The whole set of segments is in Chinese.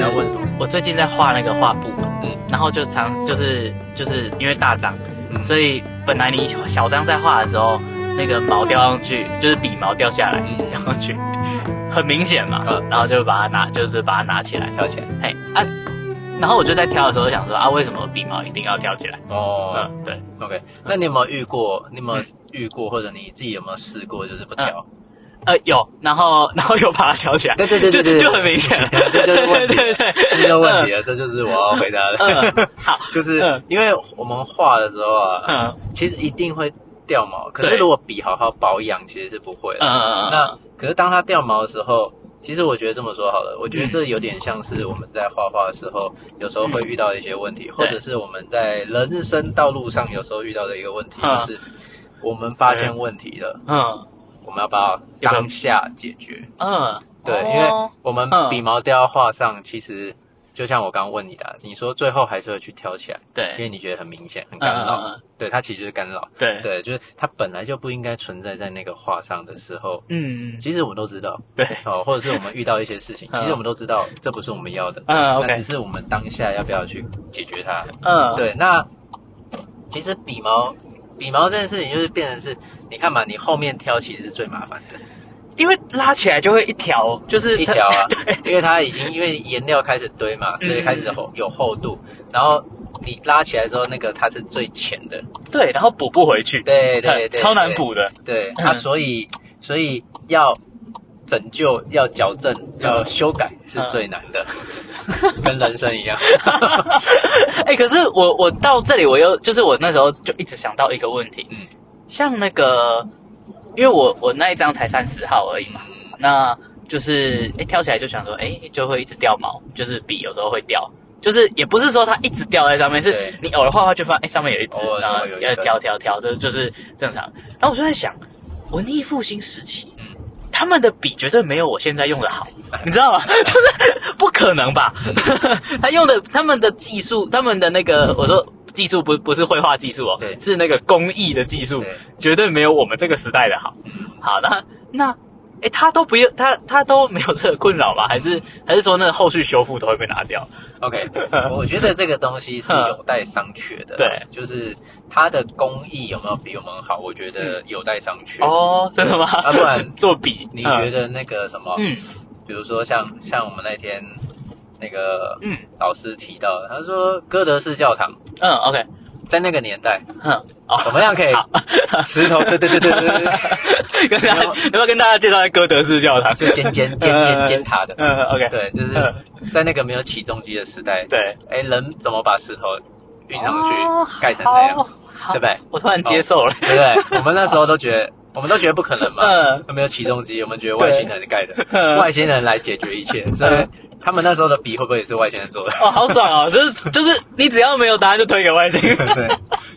你要问什么？我最近在画那个画布嘛，嗯然后就常就是就是因为大张，嗯所以本来你小张在画的时候，那个毛掉上去，就是笔毛掉下来，嗯掉上去，很明显嘛，嗯然后就把它拿，就是把它拿起来，挑起来。嘿啊，然后我就在挑的时候想说啊，为什么笔毛一定要挑起来？哦、嗯，对，o k 那你有没有遇过？你有没有遇过，或者你自己有没有试过，就是不挑？呃，有，然后然后又把它挑起来，对对对对对就就很明显了，这就是问题对对对，这就是问题了，这就是我要回答的。嗯，好，就是嗯。因为我们画的时候啊，嗯。其实一定会掉毛，可是如果笔好好保养，其实是不会的。嗯嗯嗯那可是当它掉毛的时候，其实我觉得这么说好了，我觉得嗯。这有点像是我们在画画的时候，有时候会遇到的一些问题，或者是我们在人生道路上有时候遇到的一个问题，嗯。就是我们发现问题了，嗯我们要不要当下解决？嗯，对，哦因为我们嗯笔毛掉到画上，其实就像我刚刚问你的啊，你说最后还是会去挑起来，对因为，你觉得很明显、很嗯干扰。嗯嗯，对，它其实就是干扰。对，对，就是它本来就不应该存在在那个画上的时候。嗯嗯，其实我们都知道对，哦，或者是我们遇到一些事情，嗯其实我们都知道这不是我们要的，嗯那，OK，只是我们当下要不要去解决它。嗯，对，那其实笔毛笔毛这件事情就是变成是，你看嘛，你后面挑其实是最麻烦的。因为拉起来就会一条，就是一条啊 对，因为它已经因为颜料开始堆嘛，所以开始厚有厚度，然后你拉起来之后，那个它是最浅的，对，然后补不回去，对对对，超难补的，对，嗯。啊，所以所以要拯救、要矫正、要修改是最难的，跟人生一样。哎、可是我我到这里，我又就是我那时候就一直想到一个问题，嗯像那个，因为我我那一张才三十号而已嘛，嗯那就是哎、挑起来就想说，哎、就会一直掉毛，就是笔有时候会掉。就是也不是说它一直掉在上面，是你偶尔画画就发现，哎、上面有一只偶，尔然后要挑挑挑，这就是正常。然后我就在想，文艺复兴时期，嗯他们的笔绝对没有我现在用的好，你知道吗？就 是不可能吧？他用的他们的技术，他们的那个，我说技术不不是绘画技术哦对，是那个工艺的技术对，绝对没有我们这个时代的好。嗯好，那那。哎，他都不用，他他都没有这个困扰吧？还是还是说那个后续修复都会被拿掉？，OK，我觉得这个东西是有待商榷的。对就是它的工艺有没有比我们好？我觉得有待商榷。哦，真的吗？啊不然 做笔，你觉得那个什么？嗯比如说像像我们那天那个嗯。老师提到的，他说哥德式教堂嗯，OK，在那个年代嗯，哦，怎么样可以 石头？对对对对对跟大家要不要跟大家介绍一下哥德式教堂？就尖尖尖尖尖塔的，嗯，OK，对，就是在那个没有起重机的时代，对，哎，人怎么把石头运上去哦盖成那样，好对不对？我突然接受了。对不对？我们那时候都觉得，我们都觉得不可能嘛，嗯。都没有起重机，我们觉得外星人盖的，嗯外星人来解决一切，所以他们那时候的笔会不会也是外星人做的？哦，好爽哦！就是就是，你只要没有答案就推给外星人。对，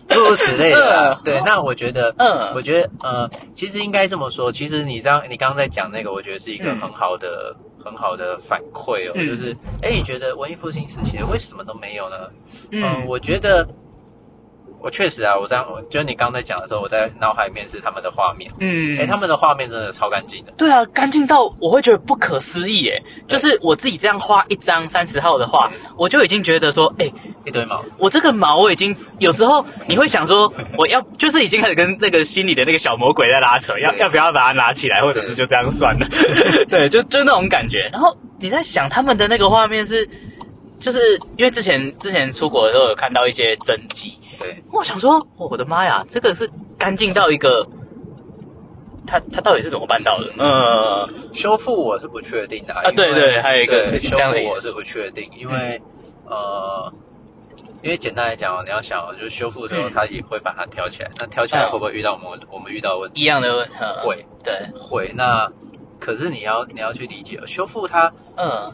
诸如此类的 对，那我觉得，嗯我觉得，呃，其实应该这么说，其实你这样，你刚刚在讲那个，我觉得是一个嗯很好的、很好的反馈哦，嗯就是，哎，你觉得文艺复兴时期为什么都没有呢？嗯、嗯，我觉得。我确实啊，我这样，我就是你刚在讲的时候，我在脑海里面是他们的画面，嗯哎、他们的画面真的超干净的，对啊，干净到我会觉得不可思议耶！就是我自己这样画一张三十号的画，我就已经觉得说，哎，一堆毛，我这个毛我已经有时候你会想说，我要就是已经开始跟那个心里的那个小魔鬼在拉扯，要要不要把它拿起来，或者是就这样算了。对，就就那种感觉。然后你在想他们的那个画面是，就是因为之前之前出国的时候有看到一些真迹，对，我想说，哦我的妈呀，这个是干净到一个，他他到底是怎么办到的？嗯修复我是不确定的啊对对还有一个修复我是不确定，因为、呃，因为简单来讲哦，你要想哦，就是修复的时候，嗯它也会把它挑起来，那挑起来嗯。会不会遇到我们我们遇到的问题？一样的问，题会对，会，那可是你要你要去理解哦，修复它嗯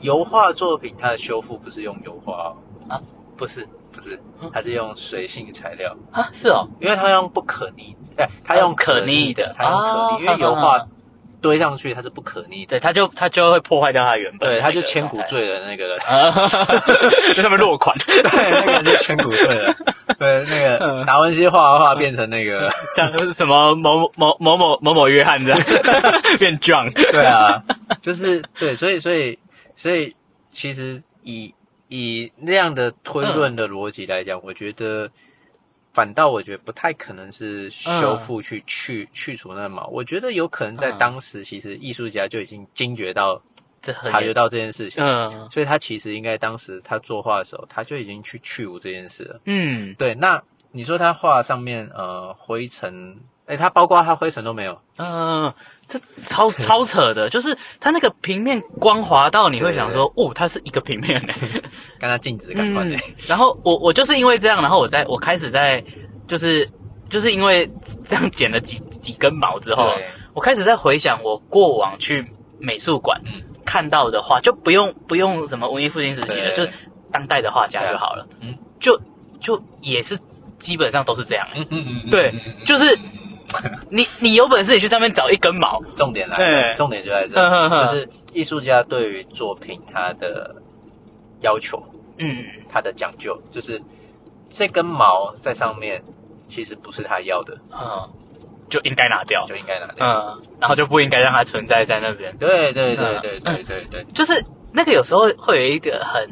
油画作品，它的修复不是用油画哦，啊？不是不是嗯，它是用水性材料，啊，是哦，因为它用不可逆，哎，它用哦可逆的它用可哦逆，因为油嗯画嗯堆上去它是不可逆的，对，它就它就会破坏掉它原本对，它就千古罪的那个。人。啊，在上面落款，对，那个是圈骨对了。对，那个嗯。达文西画的画变成那个，这样什么某某某某某某约翰这样。变 John，对啊，就是对，所以所以所以其实以以那样的推论的逻辑来讲，我觉得反倒我觉得不太可能是修复去去去除那个毛。我觉得有可能在嗯。当时，其实艺术家就已经惊觉到、这察觉到这件事情，嗯。所以他其实应该当时他作画的时候，他就已经去去无这件事了。嗯。对，那你说他画上面呃灰尘，哎，他包括他灰尘都没有，嗯，这超 超扯的，就是它那个平面光滑到你会想说，哦，它是一个平面呢。跟它镜子感官然后我我就是因为这样，然后我在我开始在就是就是因为这样剪了几几根毛之后，我开始在回想我过往去美术馆嗯。看到的画，就不用不用什么文艺复兴时期的，对。就当代的画家就好了。嗯。就就也是基本上都是这样、对，就是 你你有本事你去上面找一根毛，重点来对。了，重点就在这就是艺术家对于作品他的要求，嗯。他的讲究，就是这根毛在上面其实不是他要的，嗯，就应该拿掉，就应该拿掉。嗯，然后就不应该让它存在在那边。对对对嗯。对对对对，就是那个有时候会有一个很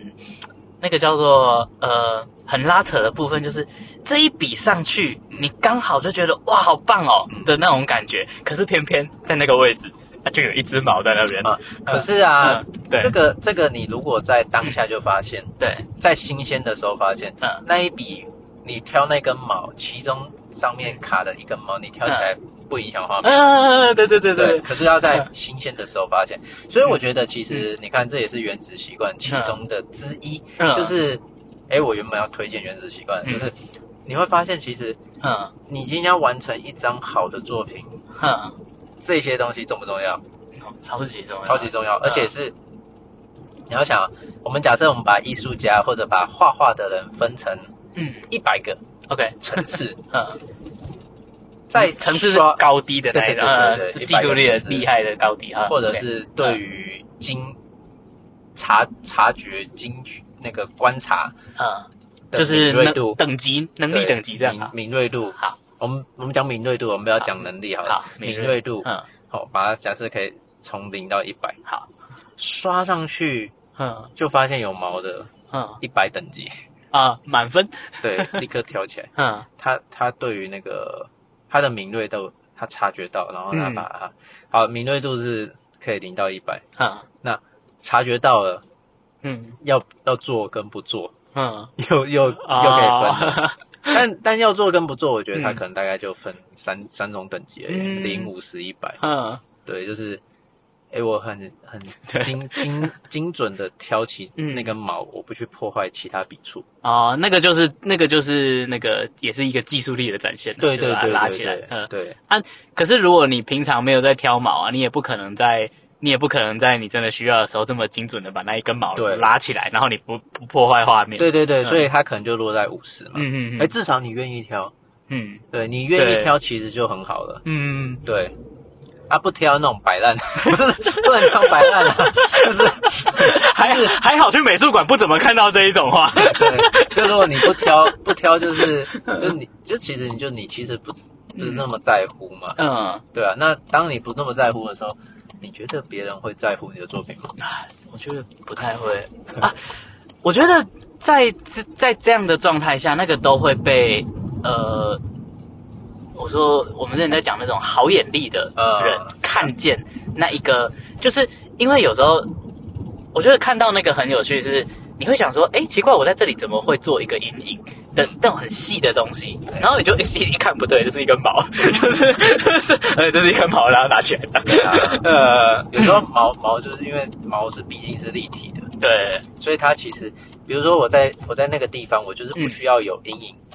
那个叫做呃很拉扯的部分，就是这一笔上去，你刚好就觉得哇好棒哦的那种感觉，可是偏偏在那个位置，它就有一只毛在那边。啊，可是啊，嗯对。这个这个你如果在当下就发现，对，在新鲜的时候发现，嗯。那一笔你挑那根毛，其中上面卡的一根毛，你挑起来不影响画面。嗯，对对对对，对，可是要在新鲜的时候发现，所以我觉得其实你看，这也是原子习惯其中的之一，嗯。就是，哎，我原本要推荐原子习惯，嗯。就是你会发现，其实嗯。你今天要完成一张好的作品，嗯，这些东西重不重要？超级重要，超级重要，而且是你要想，我们假设我们把艺术家或者把画画的人分成嗯。一百个，OK，层次，嗯，在层次是高低的那对技术力的100个层次厉害的高低啊，或者是对于精察察觉精那个观察嗯，就是能敏锐度、等级能力等级这样敏锐度。好，我们我们讲敏锐度，我们不要讲能力好了。好敏锐敏锐度，嗯。好，把它假设可以从零到一百，好，刷上去嗯。就发现有毛的，嗯。一百等级，啊，满分，对，立刻挑起来。嗯。他他对于那个他的敏锐度，他察觉到，然后他嗯把它、好敏锐度是可以零到一百，啊那察觉到了嗯。要要做跟不做，嗯，又又又可以分。哦 但但要做跟不做，我觉得他嗯。可能大概就分三、三种等级而已，嗯。零、五十、一百。嗯。对，就是，哎，我很很 精精精准的挑起嗯那根毛，我不去破坏其他笔触。哦，那个就是那个就是那个也是一个技术力的展现，对对对对拉起来对，嗯。对可是如果你平常没有在挑毛啊，你也不可能在你也不可能在你真的需要的时候这么精准的把那一根毛对拉起来，然后你不不破坏画面。对对对，嗯所以它可能就落在五十嘛。嗯嗯哎，至少你愿意挑，嗯对你愿意对挑，其实就很好了。嗯嗯，对，啊，不挑那种摆烂，不是不能挑摆烂啊，就是还还好去美术馆不怎么看到这一种画。对，就如果你不挑 不挑，就是就你就其实你就你其实不不是那么在乎嘛，嗯，对啊。那当你不那么在乎的时候，你觉得别人会在乎你的作品吗？我觉得不太会啊。我觉得在在在这样的状态下，那个都会被呃，我说我们之前在讲那种好眼力的人、嗯看见那一个，就是因为有时候我觉得看到那个很有趣是。你会想说，哎，奇怪，我在这里怎么会做一个阴影的那种很细的东西？然后你就一一看不对，这是一根毛，就是就是，呃，这是一根毛，然后拿起来的。啊，呃，有时候毛毛就是因为毛是毕竟是立体的，对，所以它其实，比如说我在我在那个地方，我就是不需要有阴影。嗯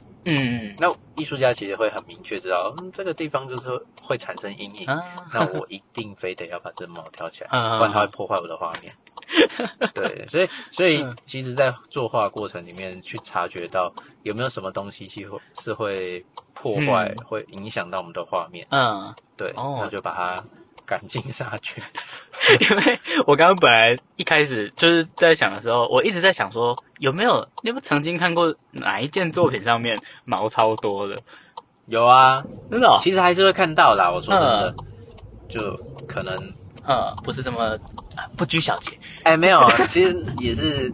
那艺术家其实会很明确知道，嗯，这个地方就是会产生阴影。啊，那我一定非得要把这猫挑起来，嗯不然它会破坏我的画面。对，所以所以嗯其实，在作画过程里面去察觉到有没有什么东西其实会是会破坏、嗯会影响到我们的画面。嗯，对，哦那就把它赶尽杀绝。因为我刚刚本来一开始就是在想的时候，我一直在想说，有没有你有没有曾经看过哪一件作品上面毛超多的？有啊，真的、哦？其实还是会看到啦。我说真的，嗯就可能嗯，不是这么啊不拘小节。哎，没有，其实也是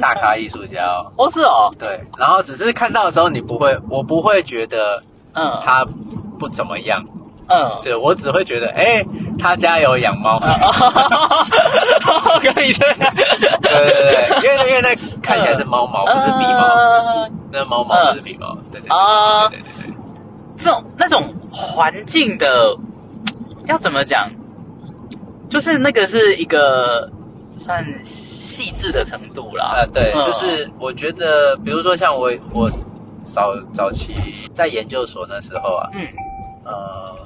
大咖艺术家哦。哦，是哦，对，然后只是看到的时候，你不会，我不会觉得嗯他不怎么样，嗯，对我只会觉得，哎，他家有养猫。可以对，对对对，因为因为那看起来是猫毛，不是鼻毛，呃那猫毛不是鼻毛。对对啊对对对对对。这种那种环境的，要怎么讲？就是那个是一个算细致的程度啦。啊，对，嗯就是我觉得，比如说像我我早早期在研究所那时候啊，嗯呃，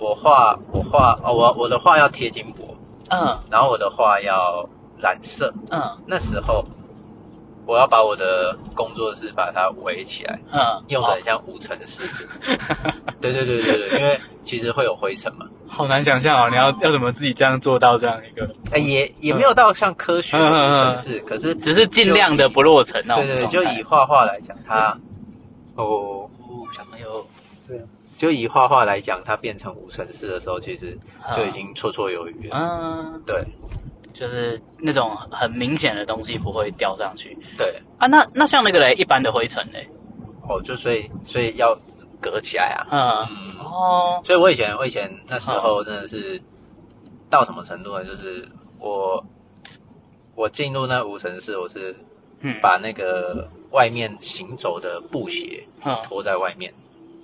我画我画哦，我我的画要贴金箔，嗯。然后我的画要染色。嗯。那时候我要把我的工作室把它围起来，嗯，用的很像无尘室。对对对对对，因为其实会有灰尘嘛。好难想象哦，你要要怎么自己这样做到这样一个？哎，也也没有到像科学的无尘室，可是只是尽量的不落尘那种对对，就以画画来讲，它哦，哦小朋友对，就以画画来讲，它变成无尘室的时候，其实就已经绰绰有余了。嗯，对就是那种很明显的东西不会掉上去对，啊。那那像那个嘞，一般的灰尘嘞，哦，就所以所以要隔起来啊。嗯嗯，哦所以我以前我以前那时候真的是到什么程度呢？就是我我进入那无尘室，我是嗯把那个外面行走的布鞋嗯拖在外面。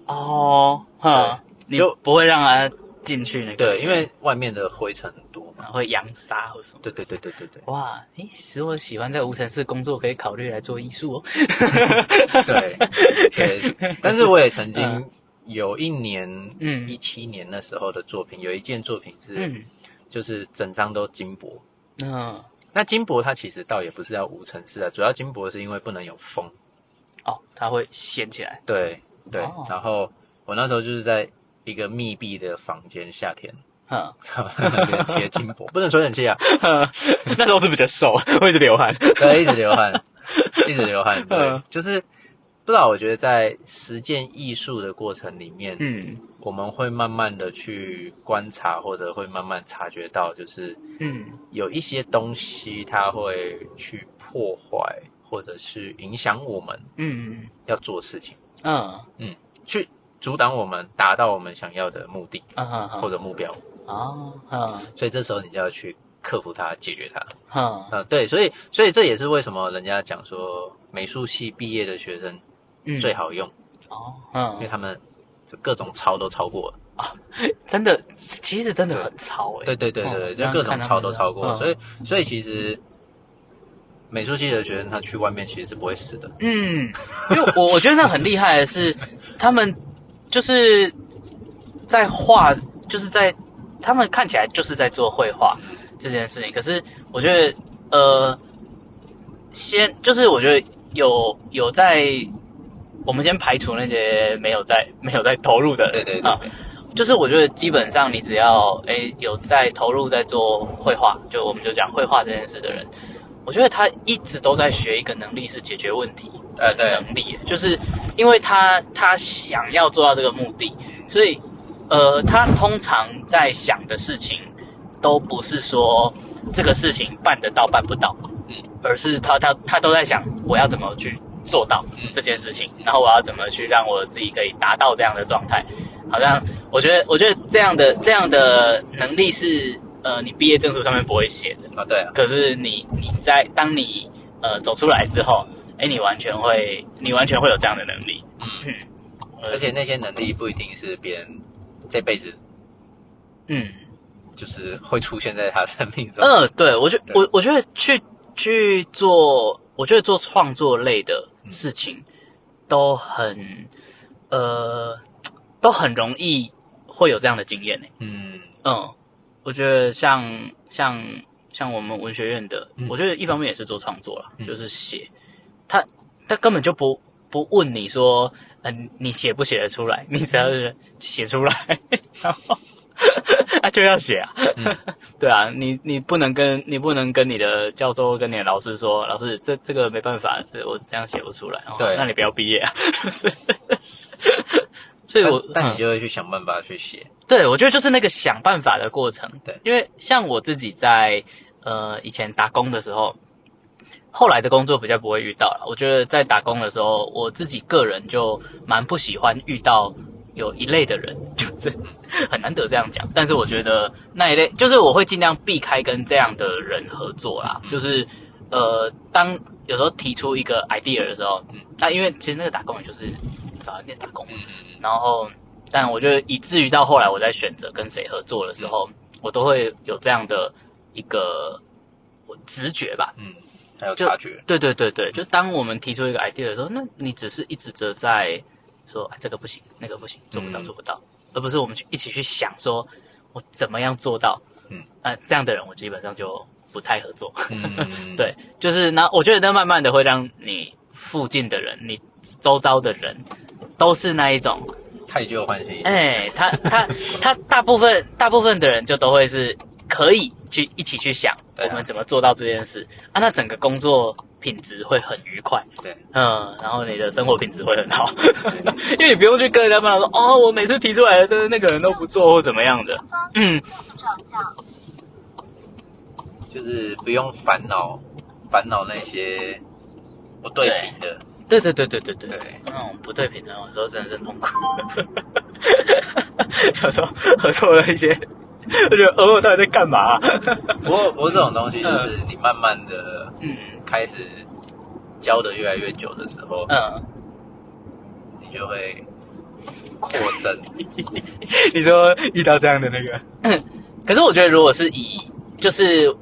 哦哈，你就不会让它进去那个对，因为外面的灰尘很多嘛。会扬沙或什么。对对对对对对。哇，诶，使我喜欢在无尘室工作，可以考虑来做艺术哦。对 对，但是我也曾经嗯有一年，嗯一七年那时候的作品，有一件作品是，嗯就是整张都金箔。嗯，那金箔它其实倒也不是要无尘室啊，主要金箔是因为不能有风。哦，它会掀起来。对对，哦。然后我那时候就是在一个密闭的房间，夏天，嗯，那边贴金箔，不能吹冷气啊，那时候是比较瘦，会一直流汗。对，一直流汗，一直流汗，对嗯，就是不知道，我觉得在实践艺术的过程里面，嗯我们会慢慢的去观察，或者会慢慢察觉到，就是嗯。有一些东西它会去破坏，或者是影响我们嗯。要做事情，嗯。嗯去阻挡我们达到我们想要的目的嗯或者目标。哦嗯所以这时候你就要去克服它，解决它。嗯嗯，对，所以所以这也是为什么人家讲说美术系毕业的学生嗯。最好用，哦嗯，因为他们就各种抄都抄过了。啊真的，其实真的很超哎。对对对对，哦就各种超都超过，嗯。所以所以其实美术系的学生他去外面其实是不会死的。嗯，因为我 我觉得那很厉害的是，他们就是在画，就是在他们看起来就是在做绘画这件事情。可是我觉得，呃，先就是我觉得有有在，我们先排除那些没有在没有在投入的人，对对对啊，就是我觉得基本上你只要诶有在投入在做绘画，就我们就讲绘画这件事的人，我觉得他一直都在学一个能力是解决问题呃，对，能力，就是因为他他想要做到这个目的，所以呃他通常在想的事情都不是说这个事情办得到办不到，嗯而是他他他都在想我要怎么去做到嗯这件事情，然后我要怎么去让我自己可以达到这样的状态。好像我觉得，我觉得这样的这样的能力是呃，你毕业证书上面不会写的。啊对啊，可是你你在当你呃走出来之后，哎，你完全会你完全会有这样的能力。嗯，呃而且那些能力不一定是别人这辈子嗯就是会出现在他生命中。嗯，对我觉我我觉得去去做，我觉得做创作类的事情都很呃都很容易会有这样的经验呢。嗯嗯，我觉得像像像我们文学院的，嗯我觉得一方面也是做创作啦，嗯就是写，他他根本就不不问你说，嗯、你写不写得出来，你只要是写出来，然后他就要写啊，嗯。对啊，你你不能跟你不能跟你的教授跟你的老师说，老师这这个没办法，这我这样写不出来，哦对那你不要毕业啊，就 是所以我但你就会去想办法去写。对，我觉得就是那个想办法的过程。对因为像我自己在呃以前打工的时候，后来的工作比较不会遇到了。我觉得在打工的时候，我自己个人就蛮不喜欢遇到有一类的人，就是很难得这样讲。但是我觉得那一类，就是我会尽量避开跟这样的人合作啦。就是呃，当有时候提出一个 idea 的时候，那因为其实那个打工也就是找人店打工然后，但我觉得以至于到后来我在选择跟谁合作的时候，我都会有这样的一个直觉吧。嗯，还有察觉。对对对对，就当我们提出一个 idea 的时候，那你只是一直的在说，哎，这个不行，那个不行，做不到，嗯做不到，而不是我们去一起去想说，我怎么样做到。嗯，呃，这样的人我基本上就不太合作。嗯，对，就是那我觉得那慢慢的会让你附近的人，你周遭的人，都是那一种。太旧换新。哎，他他 他大部分大部分的人就都会是可以去一起去想我们怎么做到这件事啊，那整个工作品质会很愉快，对，嗯，然后你的生活品质会很好，因为你不用去跟人家骂说哦，我每次提出来的都是那个人都不做或怎么样的，嗯，照相。就是不用烦恼烦恼那些不对频的。对对对对对对，对，那种不对平的，有时候真的是痛苦，有时候合作了一些，我觉得偶尔到底在干嘛、不过不过这种东西就是你慢慢的嗯开始教的越来越久的时候，嗯。你就会扩增。你说遇到这样的那个，可是我觉得如果是以，就是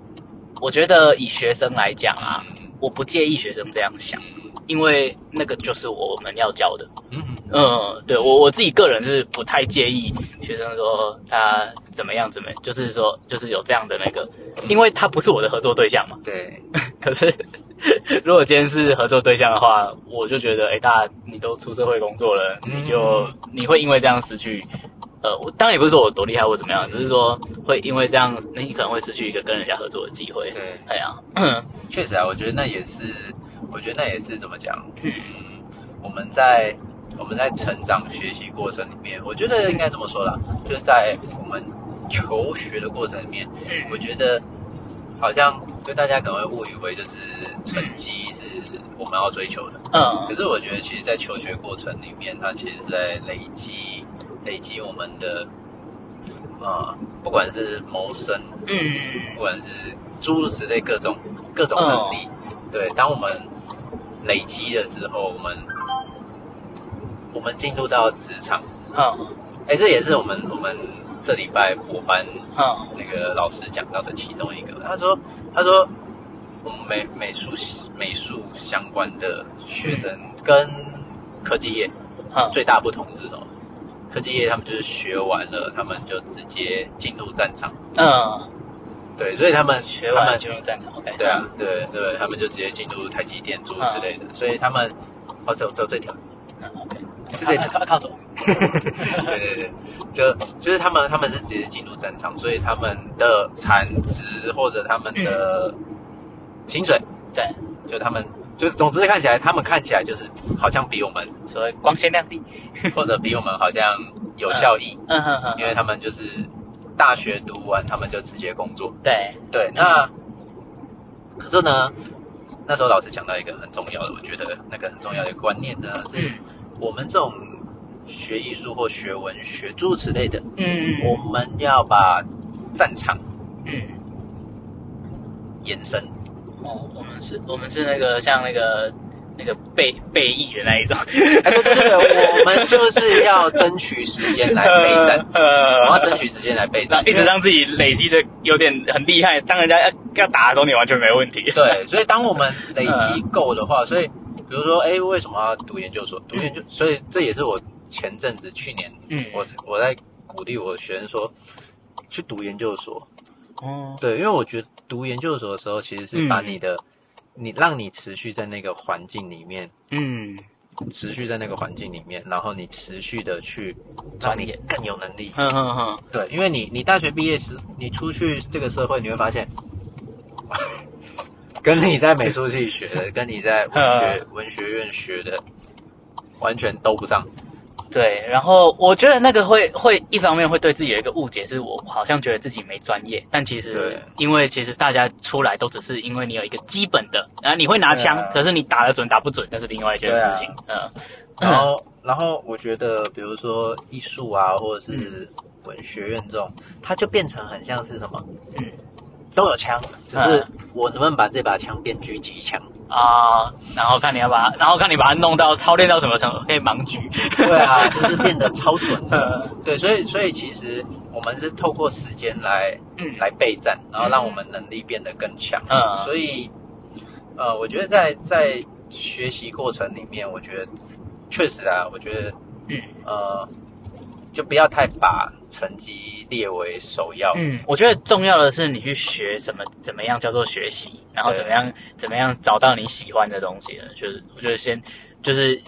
我觉得以学生来讲啊，嗯我不介意学生这样想，因为那个就是我们要教的。嗯嗯，对我我自己个人是不太介意学生说他怎么样怎么样，就是说就是有这样的那个，因为他不是我的合作对象嘛。对，可是如果今天是合作对象的话，我就觉得，哎，大家你都出社会工作了，嗯你就你会因为这样失去，呃，我当然也不是说我多厉害或怎么样，只是说会因为这样，你可能会失去一个跟人家合作的机会。对，哎呀，嗯确实啊，我觉得那也是，我觉得那也是怎么讲？嗯嗯，我们在我们在成长学习过程里面，我觉得应该这么说啦，就是在我们求学的过程里面，我觉得好像就大家可能会误以为就是成绩是我们要追求的，嗯可嗯是我觉得其实，在求学过程里面，它其实是在累积累积我们的啊、不管是谋生，嗯。不管是诸如此类各种各种能力，对，当我们累积了之后，我们我们进入到职场，嗯哎，这也是我们我们这礼拜博班嗯那个老师讲到的其中一个。他说，他说我们美美术美术相关的学生跟科技业嗯，最大不同是什么？科技业他们就是学完了，他们就直接进入战场。嗯，对，所以他们学完了进入战场，OK，对啊，对对，他们就直接进入台积电诸如此类的，所以他们哦，走走这条，嗯，OK，是这条。靠靠左，对对对，就就是他们他们是直接进入战场，所以他们的产值或者他们的薪水，对，就他们就总之看起来，他们看起来就是好像比我们所谓光鲜亮丽，或者比我们好像有效益，嗯哼哼，因为他们就是大学读完，他们就直接工作。对，对，那可是呢，那时候老师讲到一个很重要的，我觉得那个很重要的观念呢，是嗯我们这种学艺术或学文学诸如此类的，嗯我们要把战场嗯。延伸。哦，我们是，我们是那个像那个那个背背役的那一种，哎，对对对，我们就是要争取时间来备战，我们要呃，争取时间来备战，一直让自己累积的有点很厉害，当人家要要打的时候，你完全没问题。对，所以当我们累积够的话，所以比如说，哎，为什么要读研究所？读研究，所以这也是我前阵子去年，嗯我我在鼓励我的学生说，去读研究所。哦，对，因为我觉得读研究所的时候，其实是把嗯。你的，你让你持续在那个环境里面，嗯。持续在那个环境里面，然后你持续的去让你更有能力。嗯嗯嗯，对，因为你你大学毕业时，你出去这个社会，你会发现，跟你在美术系学的，跟你在文学文学院学的，完全都不上。对，然后我觉得那个会会一方面会对自己有一个误解，是我好像觉得自己没专业，但其实对因为其实大家出来都只是因为你有一个基本的，然后你会拿枪，啊可是你打得准打不准那是另外一件事情。嗯，然后，然后我觉得，比如说艺术啊，或者嗯是文学院这种，它就变成很像是什么，嗯都有枪，只是嗯我能不能把这把枪变狙击枪？啊、然后看你要把它，然后看你把它弄到操练到什么程度，可以盲举。对啊，就是变得超准的。呃，对，所以所以其实我们是透过时间来嗯，来备战，然后让我们能力变得更强。嗯所以呃，我觉得在在学习过程里面，我觉得确实啊，我觉得嗯呃，就不要太把成绩列为首要。嗯，我觉得重要的是你去学什么，怎么样叫做学习，然后怎么样怎么样找到你喜欢的东西了。就是我觉得先就是。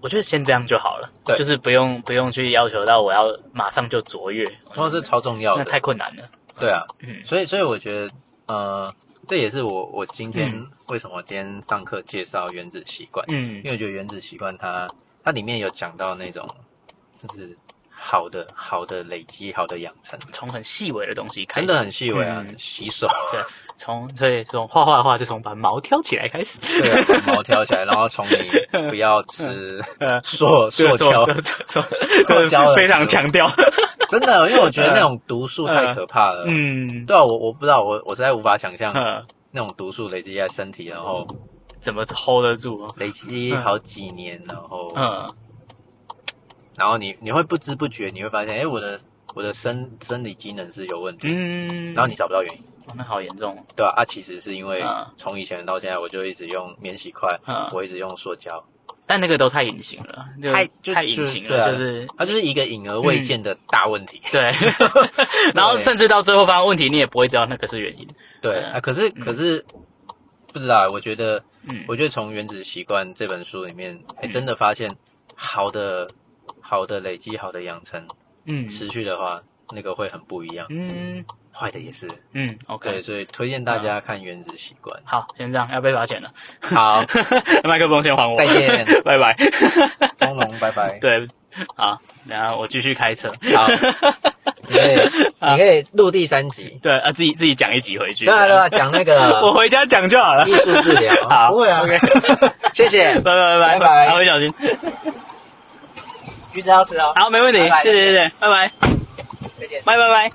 我觉得先这样就好了，对就是不用不用去要求到我要马上就卓越，然后这超重要那，太困难了。对啊，嗯所以所以我觉得呃，这也是我我今天嗯为什么今天上课介绍原子习惯，嗯因为我觉得原子习惯它它里面有讲到那种就是好的好的累积好的养成，从很细微的东西开始，真的很细微啊，嗯。洗手，对，从所以从画画的话，就从把毛挑起来开始。对啊，把毛挑起来，然后从你不要吃呃，塑塑胶，塑塑 塑胶非常强调。真的，因为我觉得那种毒素太可怕了。嗯。对啊，我我不知道，我我实在无法想象嗯，那种毒素累积在身体，然后怎么 hold 得住？累积好几年，然后嗯然后你你会不知不觉你会发现，哎，我的我的生生理机能是有问题，嗯，然后你找不到原因，哦那好严重。对吧、啊？其实是因为嗯从以前到现在，我就一直用免洗筷，嗯我一直用塑胶，但那个都太隐形了，就太就太隐形了，就是它就是一个隐而未见的大问题。对。然后甚至到最后发现问题，你也不会知道那个是原因。嗯对啊，可是可是不知道，我觉得嗯我觉得从《原子习惯》这本书里面，哎，嗯真的发现好的好的累积、好的养成，嗯持续的话，那个会很不一样。嗯坏的也是，嗯，，OK，所以推荐大家看《原子习惯好，先这样，要被罚钱了。》。好，麦克风先还我。再见，拜拜。钟龙，拜拜。对，好，然后我继续开车。好，你可以你可以录第三集。对啊，自己自己讲一集回去。对啊对啊，讲那个我回家讲就好了艺。术治疗。好不会啊 OK 谢谢拜。拜拜拜拜好，小心。橘子要吃哦。好，没问题拜，拜谢谢谢谢，拜拜，再见。拜拜拜。